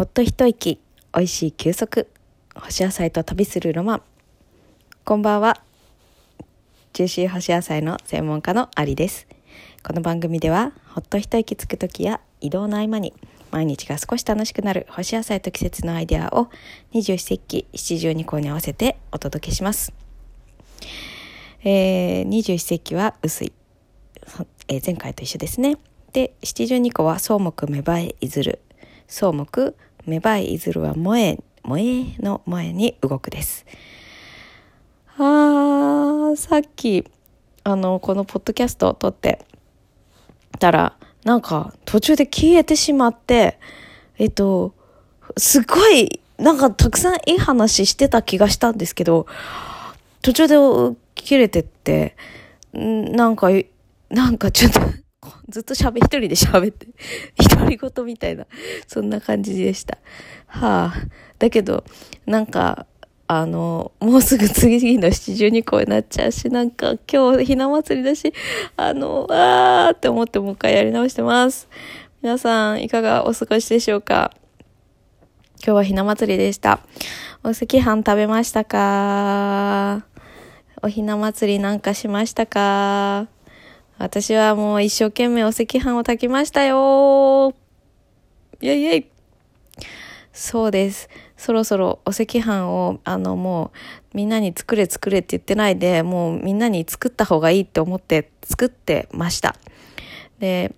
ほっと一息おいしい休息干し野菜と旅するロマン。こんばんは。ジューシー干し野菜の専門家のアリです。この番組ではほっと一息つく時や移動の合間に毎日が少し楽しくなる干し野菜と季節のアイデアを二十四節気七十二項に合わせてお届けします。えー、二十四節気は薄い、えー、前回と一緒ですね。で七十二個は草木芽生えいずる。草木芽生えいずるは萌え萌えの萌えに動くです。あーさっきあのこのポッドキャストを撮ってたらなんか途中で消えてしまってえっとすごいなんかたくさんいい話してた気がしたんですけど途中で切れてってなんかなんかちょっとずっと喋、一人で喋って、独り言みたいな、そんな感じでした。はあ。だけど、なんか、あの、もうすぐ次の七十二個になっちゃうし、なんか今日ひな祭りだし、あの、あーって思ってもう一回やり直してます。皆さん、いかがお過ごしでしょうか？今日はひな祭りでした。お赤飯食べましたか？おひな祭りなんかしましたか？私はもう一生懸命お赤飯を炊きましたよイェイイェイそうです。そろそろお赤飯を、あの、もう、みんなに作れ作れって言ってないで、もうみんなに作った方がいいって思って作ってました。で、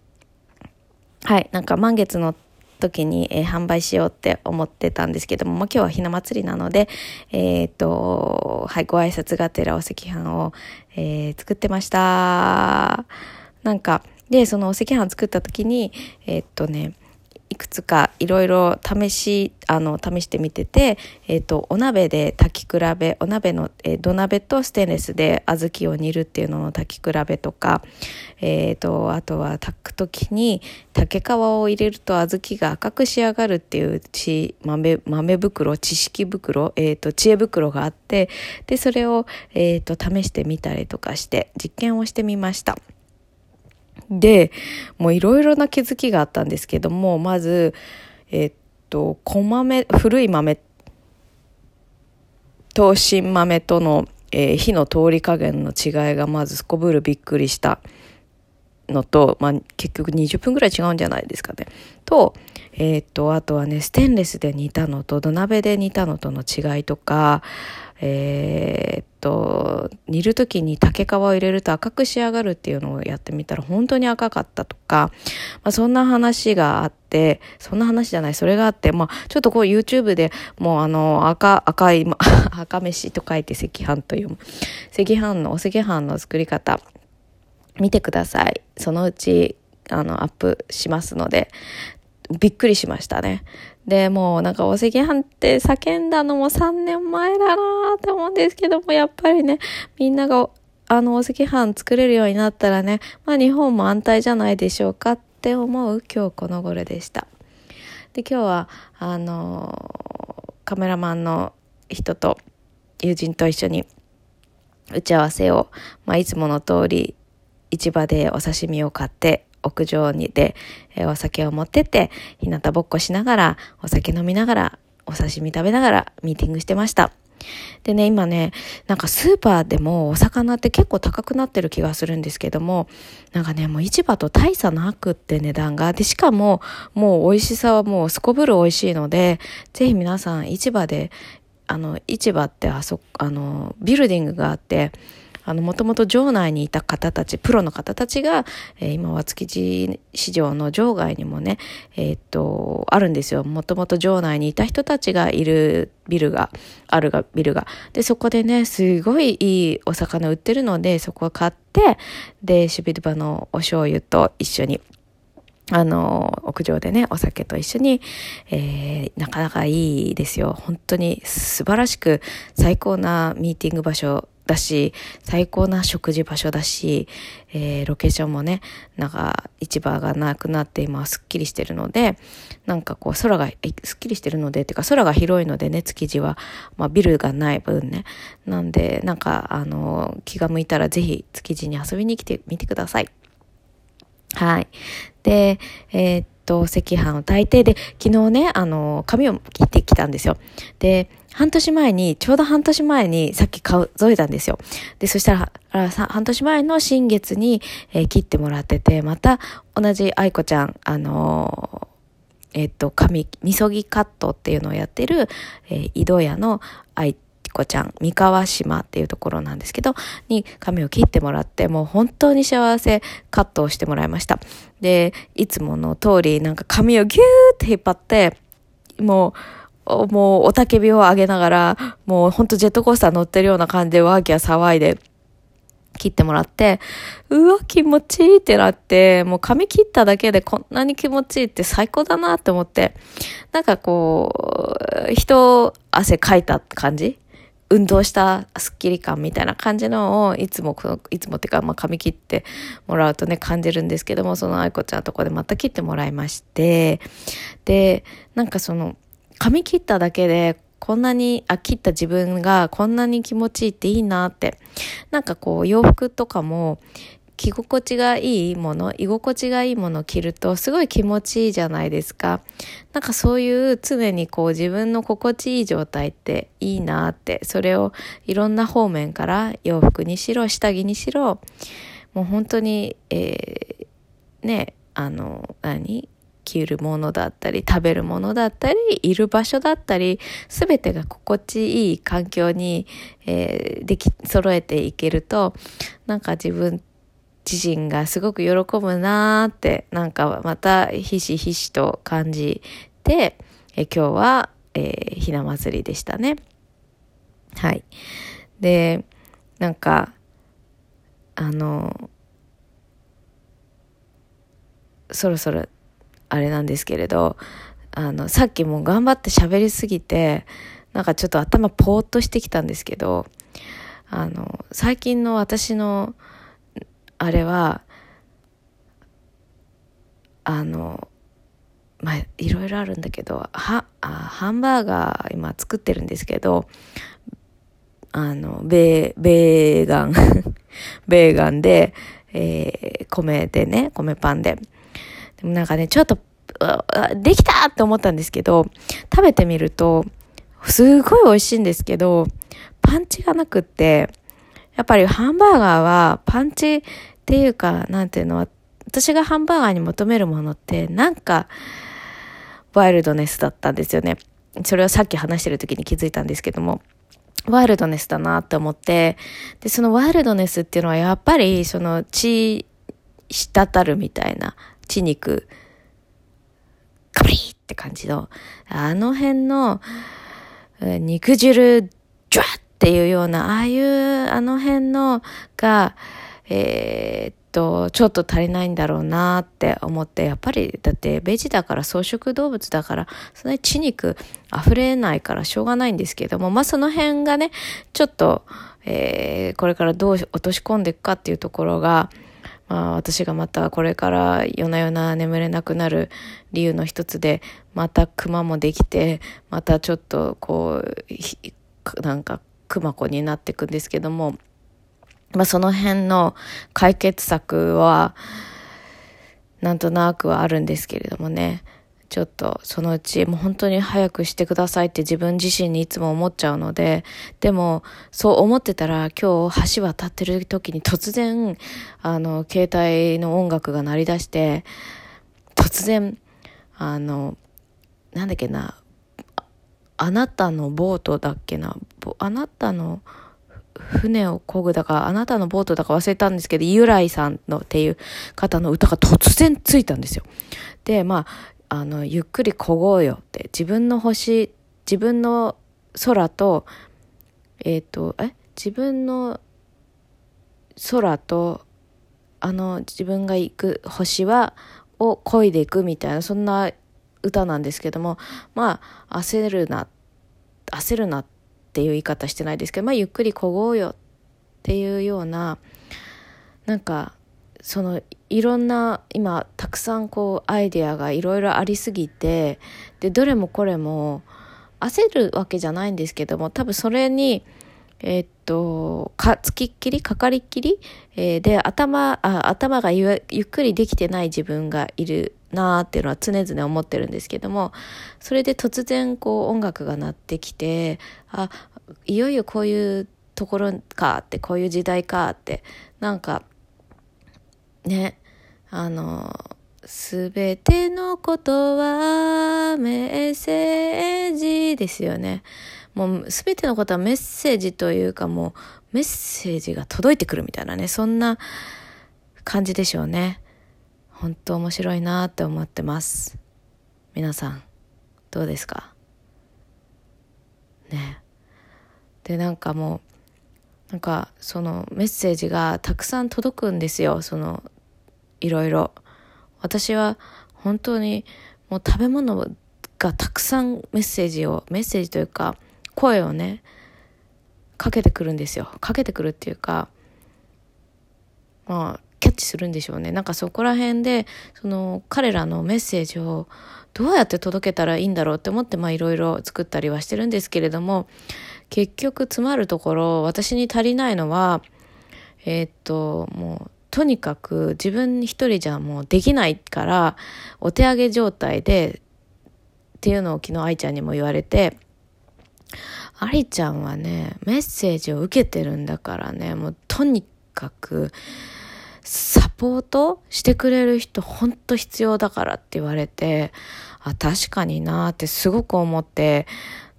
はい、なんか満月の時に、えー、販売しようって思ってたんですけども、まあ、今日はひな祭りなので、えー、っと、はい、ご挨拶がてらお赤飯を、えー、作ってました。なんか、で、そのお赤飯作った時に、え、っとね、いくつかいろいろ試し、あの、試してみてて、えっ、ー、と、お鍋で炊き比べ、お鍋の、えー、土鍋とステンレスで小豆を煮るっていうのの炊き比べとか、えっ、ー、と、あとは炊く時に竹皮を入れると小豆が赤く仕上がるっていうち豆、豆袋、知識袋、えっ、と、知恵袋があって、で、それを、えっ、と、試してみたりとかして実験をしてみました。で、もういろいろな気づきがあったんですけども、まず、えっと、小豆、古い豆と新豆との、えー、火の通り加減の違いがまずすこぶるびっくりしたのと、まあ、結局20分ぐらい違うんじゃないですかね。と、えー、っと、あとはね、ステンレスで煮たのと土鍋で煮たのとの違いとか、えー、っと、煮る時に竹皮を入れると赤く仕上がるっていうのをやってみたら本当に赤かったとか、まあ、そんな話があって、そんな話じゃない、それがあって、まあ、ちょっとこう YouTube でもうあの、赤、赤い、赤飯と書いて赤飯という、赤飯の、お赤飯の作り方、見てください。そのうち、あの、アップしますので、びっくりしましたね。で、もうなんかお赤飯って叫んだのも3年前だなって思うんですけども、やっぱりね、みんながあのお赤飯作れるようになったらね、まあ日本も安泰じゃないでしょうかって思う今日この頃でした。で、今日は、あの、カメラマンの人と友人と一緒に打ち合わせを、まあいつもの通り市場でお刺身を買って屋上にで、えー、お酒を持ってって、日向ぼっこしながら、お酒飲みながら、お刺身食べながらミーティングしてました。でね、今ね、なんかスーパーでもお魚って結構高くなってる気がするんですけども、なんかね、もう市場と大差なくって値段が。で、しかも、もう美味しさはもうすこぶる美味しいので、ぜひ皆さん市場で、あの、市場ってあそ、あの、ビルディングがあって、あの、もともと場内にいた方たち、プロの方たちが、えー、今は築地市場の場外にもね、えー、っと、あるんですよ。もともと場内にいた人たちがいるビルが、あるが、ビルが。で、そこでね、すごいいいお魚売ってるので、そこを買って、で、シュビルバのお醤油と一緒に、あの、屋上でね、お酒と一緒に、えー、なかなかいいですよ。本当に素晴らしく最高なミーティング場所だし、最高な食事場所だし、えー、ロケーションもね、なんか市場がなくなって今はすっきりしてるので、なんかこう空がすっきりしてるので、っていうか空が広いのでね、築地は、まあビルがない分ね。なんで、なんかあの、気が向いたらぜひ築地に遊びに来てみてください。はい。で、えー、っと、と、赤飯を炊いて、で、昨日ね、あの、髪を切ってきたんですよ。で、半年前に、ちょうど半年前にさっき数えたんですよ。で、そしたら、半年前の新月に、えー、切ってもらってて、また同じ愛子ちゃん、あのー、えっ、と、髪、みそぎカットっていうのをやってる、えー、井戸屋の愛子ちゃん、三河島っていうところなんですけど、に髪を切ってもらって、もう本当に幸せカットをしてもらいました。で、いつもの通り、なんか髪をギューって引っ張って、もう、もう、おたけびを上げながら、もうほんとジェットコースター乗ってるような感じでワーキャー騒いで、切ってもらって、うわ、気持ちいいってなって、もう髪切っただけでこんなに気持ちいいって最高だなって思って、なんかこう、人汗かいた感じ運動したスッキリ感みたいな感じのをいつもいつもっていうか、まあ、髪切ってもらうとね感じるんですけどもその愛子ちゃんとこでまた切ってもらいましてでなんかその髪切っただけでこんなに、あ、切った自分がこんなに気持ちいいっていいなって。なんかこう洋服とかも着心地がいいもの、居心地がいいものを着るとすごい気持ちいいじゃないですか。なんかそういう常にこう自分の心地いい状態っていいなって、それをいろんな方面から洋服にしろ、下着にしろ、もう本当に、えー、ね、あの、何？着るものだったり、食べるものだったり、いる場所だったり、すべてが心地いい環境に、えー、でき、揃えていけると、なんか自分自身がすごく喜ぶなーって、なんかまたひしひしと感じて、え今日は、えー、ひな祭りでしたね。はい。で、なんか、あの、そろそろあれなんですけれど、あの、さっきも頑張って喋りすぎて、なんかちょっと頭ぽーっとしてきたんですけど、あの、最近の私の、あれは、あの、まあ、いろいろあるんだけど、は、あハンバーガー今作ってるんですけど、あの、ベー、ベーガン ベーガンで、えー、米でね、米パンで。でもなんかね、ちょっと、できたって思ったんですけど、食べてみると、すごい美味しいんですけど、パンチがなくって、やっぱりハンバーガーはパンチっていうか、なんていうのは、私がハンバーガーに求めるものって、なんか、ワイルドネスだったんですよね。それをさっき話してる時に気づいたんですけども。ワイルドネスだなって思って、で、そのワイルドネスっていうのはやっぱり、その血、滴るみたいな、血肉、カリーって感じの、あの辺の、肉汁、ジュワッっていうような、ああいう、あの辺のが、えー、っと、ちょっと足りないんだろうなって思って、やっぱり、だってベジだから草食動物だから、その血肉溢れないからしょうがないんですけども、まあその辺がね、ちょっと、えー、これからどう落とし込んでいくかっていうところが、まあ、私がまたこれから夜な夜な眠れなくなる理由の一つで、また熊もできて、またちょっとこう、なんか熊子になっていくんですけども、まあ、その辺の解決策は、なんとなくはあるんですけれどもね。ちょっとそのうちもう本当に早くしてくださいって自分自身にいつも思っちゃうので、でもそう思ってたら今日橋渡ってる時に突然、あの、携帯の音楽が鳴り出して、突然、あの、なんだっけな、あなたのボートだっけな、あなたの、船を漕ぐだか、あなたのボートだか忘れたんですけど、ゆらいさんのっていう方の歌が突然ついたんですよ。で、まあ、あの、ゆっくり漕ごうよって、自分の星、自分の空と、えっ、ー、と、え？自分の空と、あの、自分が行く星は、を漕いでいくみたいな、そんな歌なんですけども、まあ、焦るな、焦るなっていう言い方してないですけど、まあ、ゆっくり漕ごうよっていうような、なんか、そのいろんな今たくさんこうアイデアがいろいろありすぎてでどれもこれも焦るわけじゃないんですけども多分それにえ、っとかつきっきりかかりっきり、えー、で頭あ頭がゆっくりできてない自分がいるなーっていうのは常々思ってるんですけども、それで突然こう音楽が鳴ってきて、あ、いよいよこういうところかって、こういう時代かって、なんか、ね、あの、すべてのことはメッセージですよね。もうすべてのことはメッセージというかもうメッセージが届いてくるみたいなね、そんな感じでしょうね。本当面白いなって思ってます。皆さん、どうですか？ね。で、なんかもう、なんかそのメッセージがたくさん届くんですよ。その、いろいろ。私は本当にもう食べ物がたくさんメッセージを、メッセージというか声をね、かけてくるんですよ。かけてくるっていうか、まあ、キャッチするんでしょうね。なんかそこら辺で、その彼らのメッセージをどうやって届けたらいいんだろうって思って、まあいろいろ作ったりはしてるんですけれども、結局詰まるところ、私に足りないのは、えー、っと、もう、とにかく自分一人じゃもうできないから、お手上げ状態で、っていうのを昨日愛ちゃんにも言われて、愛ちゃんはね、メッセージを受けてるんだからね、もうとにかく、サポートしてくれる人ほんと必要だからって言われて、あ、確かになってすごく思って、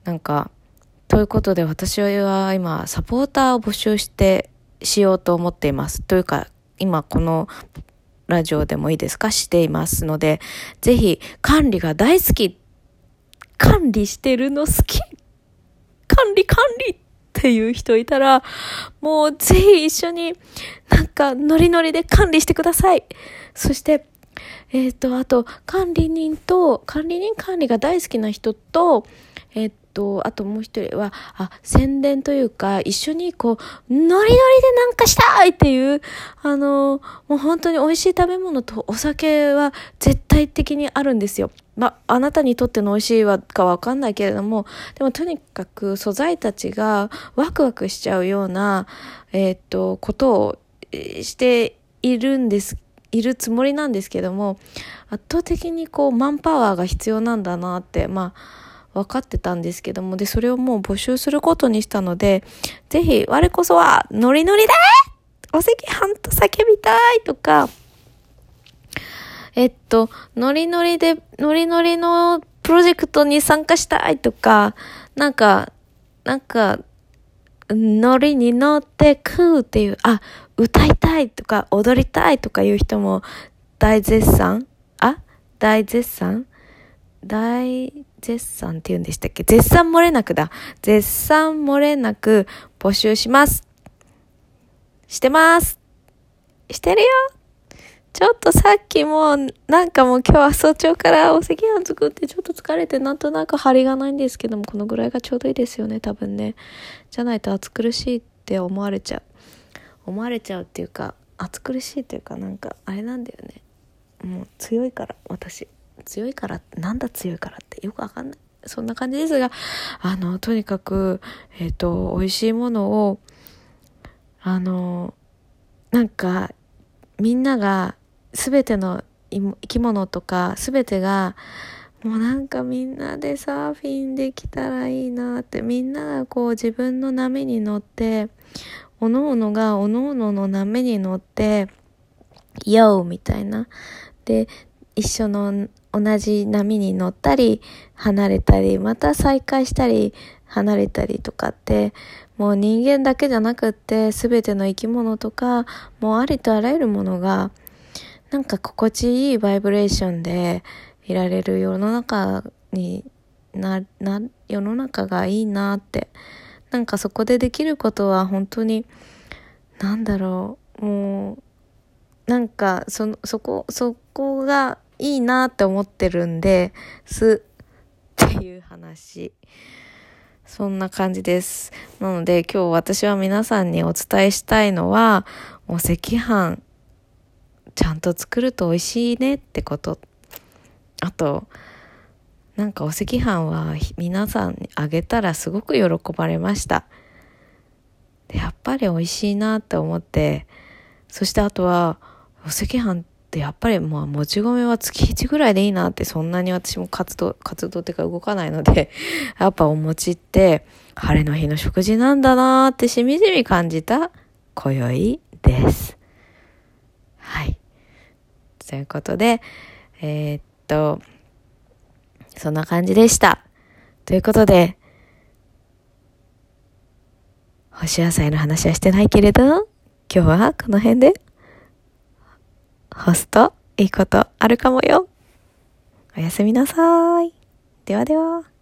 なんか、ということで私は今サポーターを募集してしようと思っています。というか、今このラジオでもいいですか？していますので、ぜひ管理が大好き。管理してるの好き。管理管理っていう人いたら、もうぜひ一緒になんかノリノリで管理してください。そして、えっ、ー、と、あと、管理人と、管理人管理が大好きな人と、えっ、ー、と、あともう一人は、あ、宣伝というか、一緒にこう、ノリノリでなんかしたいっていう、あの、もう本当に美味しい食べ物とお酒は絶対的にあるんですよ。まあ、あなたにとっての美味しいかわかんないけれども、でもとにかく素材たちがワクワクしちゃうような、えっ、と、ことをしているんです、いるつもりなんですけども、圧倒的にこう、マンパワーが必要なんだなって、まあ、分かってたんですけども、で、それをもう募集することにしたので、ぜひ、我こそは、ノリノリでお赤飯と叫びたいとか、えっと、ノリノリで、ノリノリのプロジェクトに参加したいとか、なんか、なんか、ノリに乗ってくっていう、あ、歌いたいとか踊りたいとかいう人も大絶賛？あ？大絶賛？大絶賛って言うんでしたっけ？絶賛漏れなくだ。絶賛漏れなく募集します。してます。してるよ。ちょっとさっきもう、なんかもう今日は早朝からお赤飯作ってちょっと疲れてなんとなく張りがないんですけども、このぐらいがちょうどいいですよね、多分ね。じゃないと暑苦しいって思われちゃう。思われちゃうっていうか、暑苦しいっていうかなんか、あれなんだよね。もう強いから、私。強いから、なんだ強いからってよくわかんない。そんな感じですが、あの、とにかく、えっ、ー、と、美味しいものを、あの、なんか、みんなが、すべての生き物とか、すべてが、もうなんかみんなでサーフィンできたらいいなって、みんながこう自分の波に乗って、おのおのがおのおのの波に乗って、ヨーみたいな。で、一緒の同じ波に乗ったり、離れたり、また再会したり、離れたりとかって、もう人間だけじゃなくって、すべての生き物とか、もうありとあらゆるものが、なんか心地いいバイブレーションでいられる世の中にな、な、世の中がいいなって。なんかそこでできることは本当に、なんだろう、もう、なんか、その、そこ、そこがいいなって思ってるんで、す っていう話。そんな感じです。なので今日私は皆さんにお伝えしたいのは、お赤飯、ちゃんと作ると美味しいねってこと。あと、なんかお赤飯は皆さんにあげたらすごく喜ばれました。やっぱり美味しいなって思って、そしてあとは、お赤飯っで、やっぱりまあ、もち米は月1ぐらいでいいなって、そんなに私も活動、活動っていうか動かないので、やっぱお餅って、晴れの日の食事なんだなーってしみじみ感じた今宵です。はい。ということで、えー、っと、そんな感じでした。ということで、星野菜の話はしてないけれど、今日はこの辺で、ホストいいことあるかもよ。おやすみなさい。ではでは。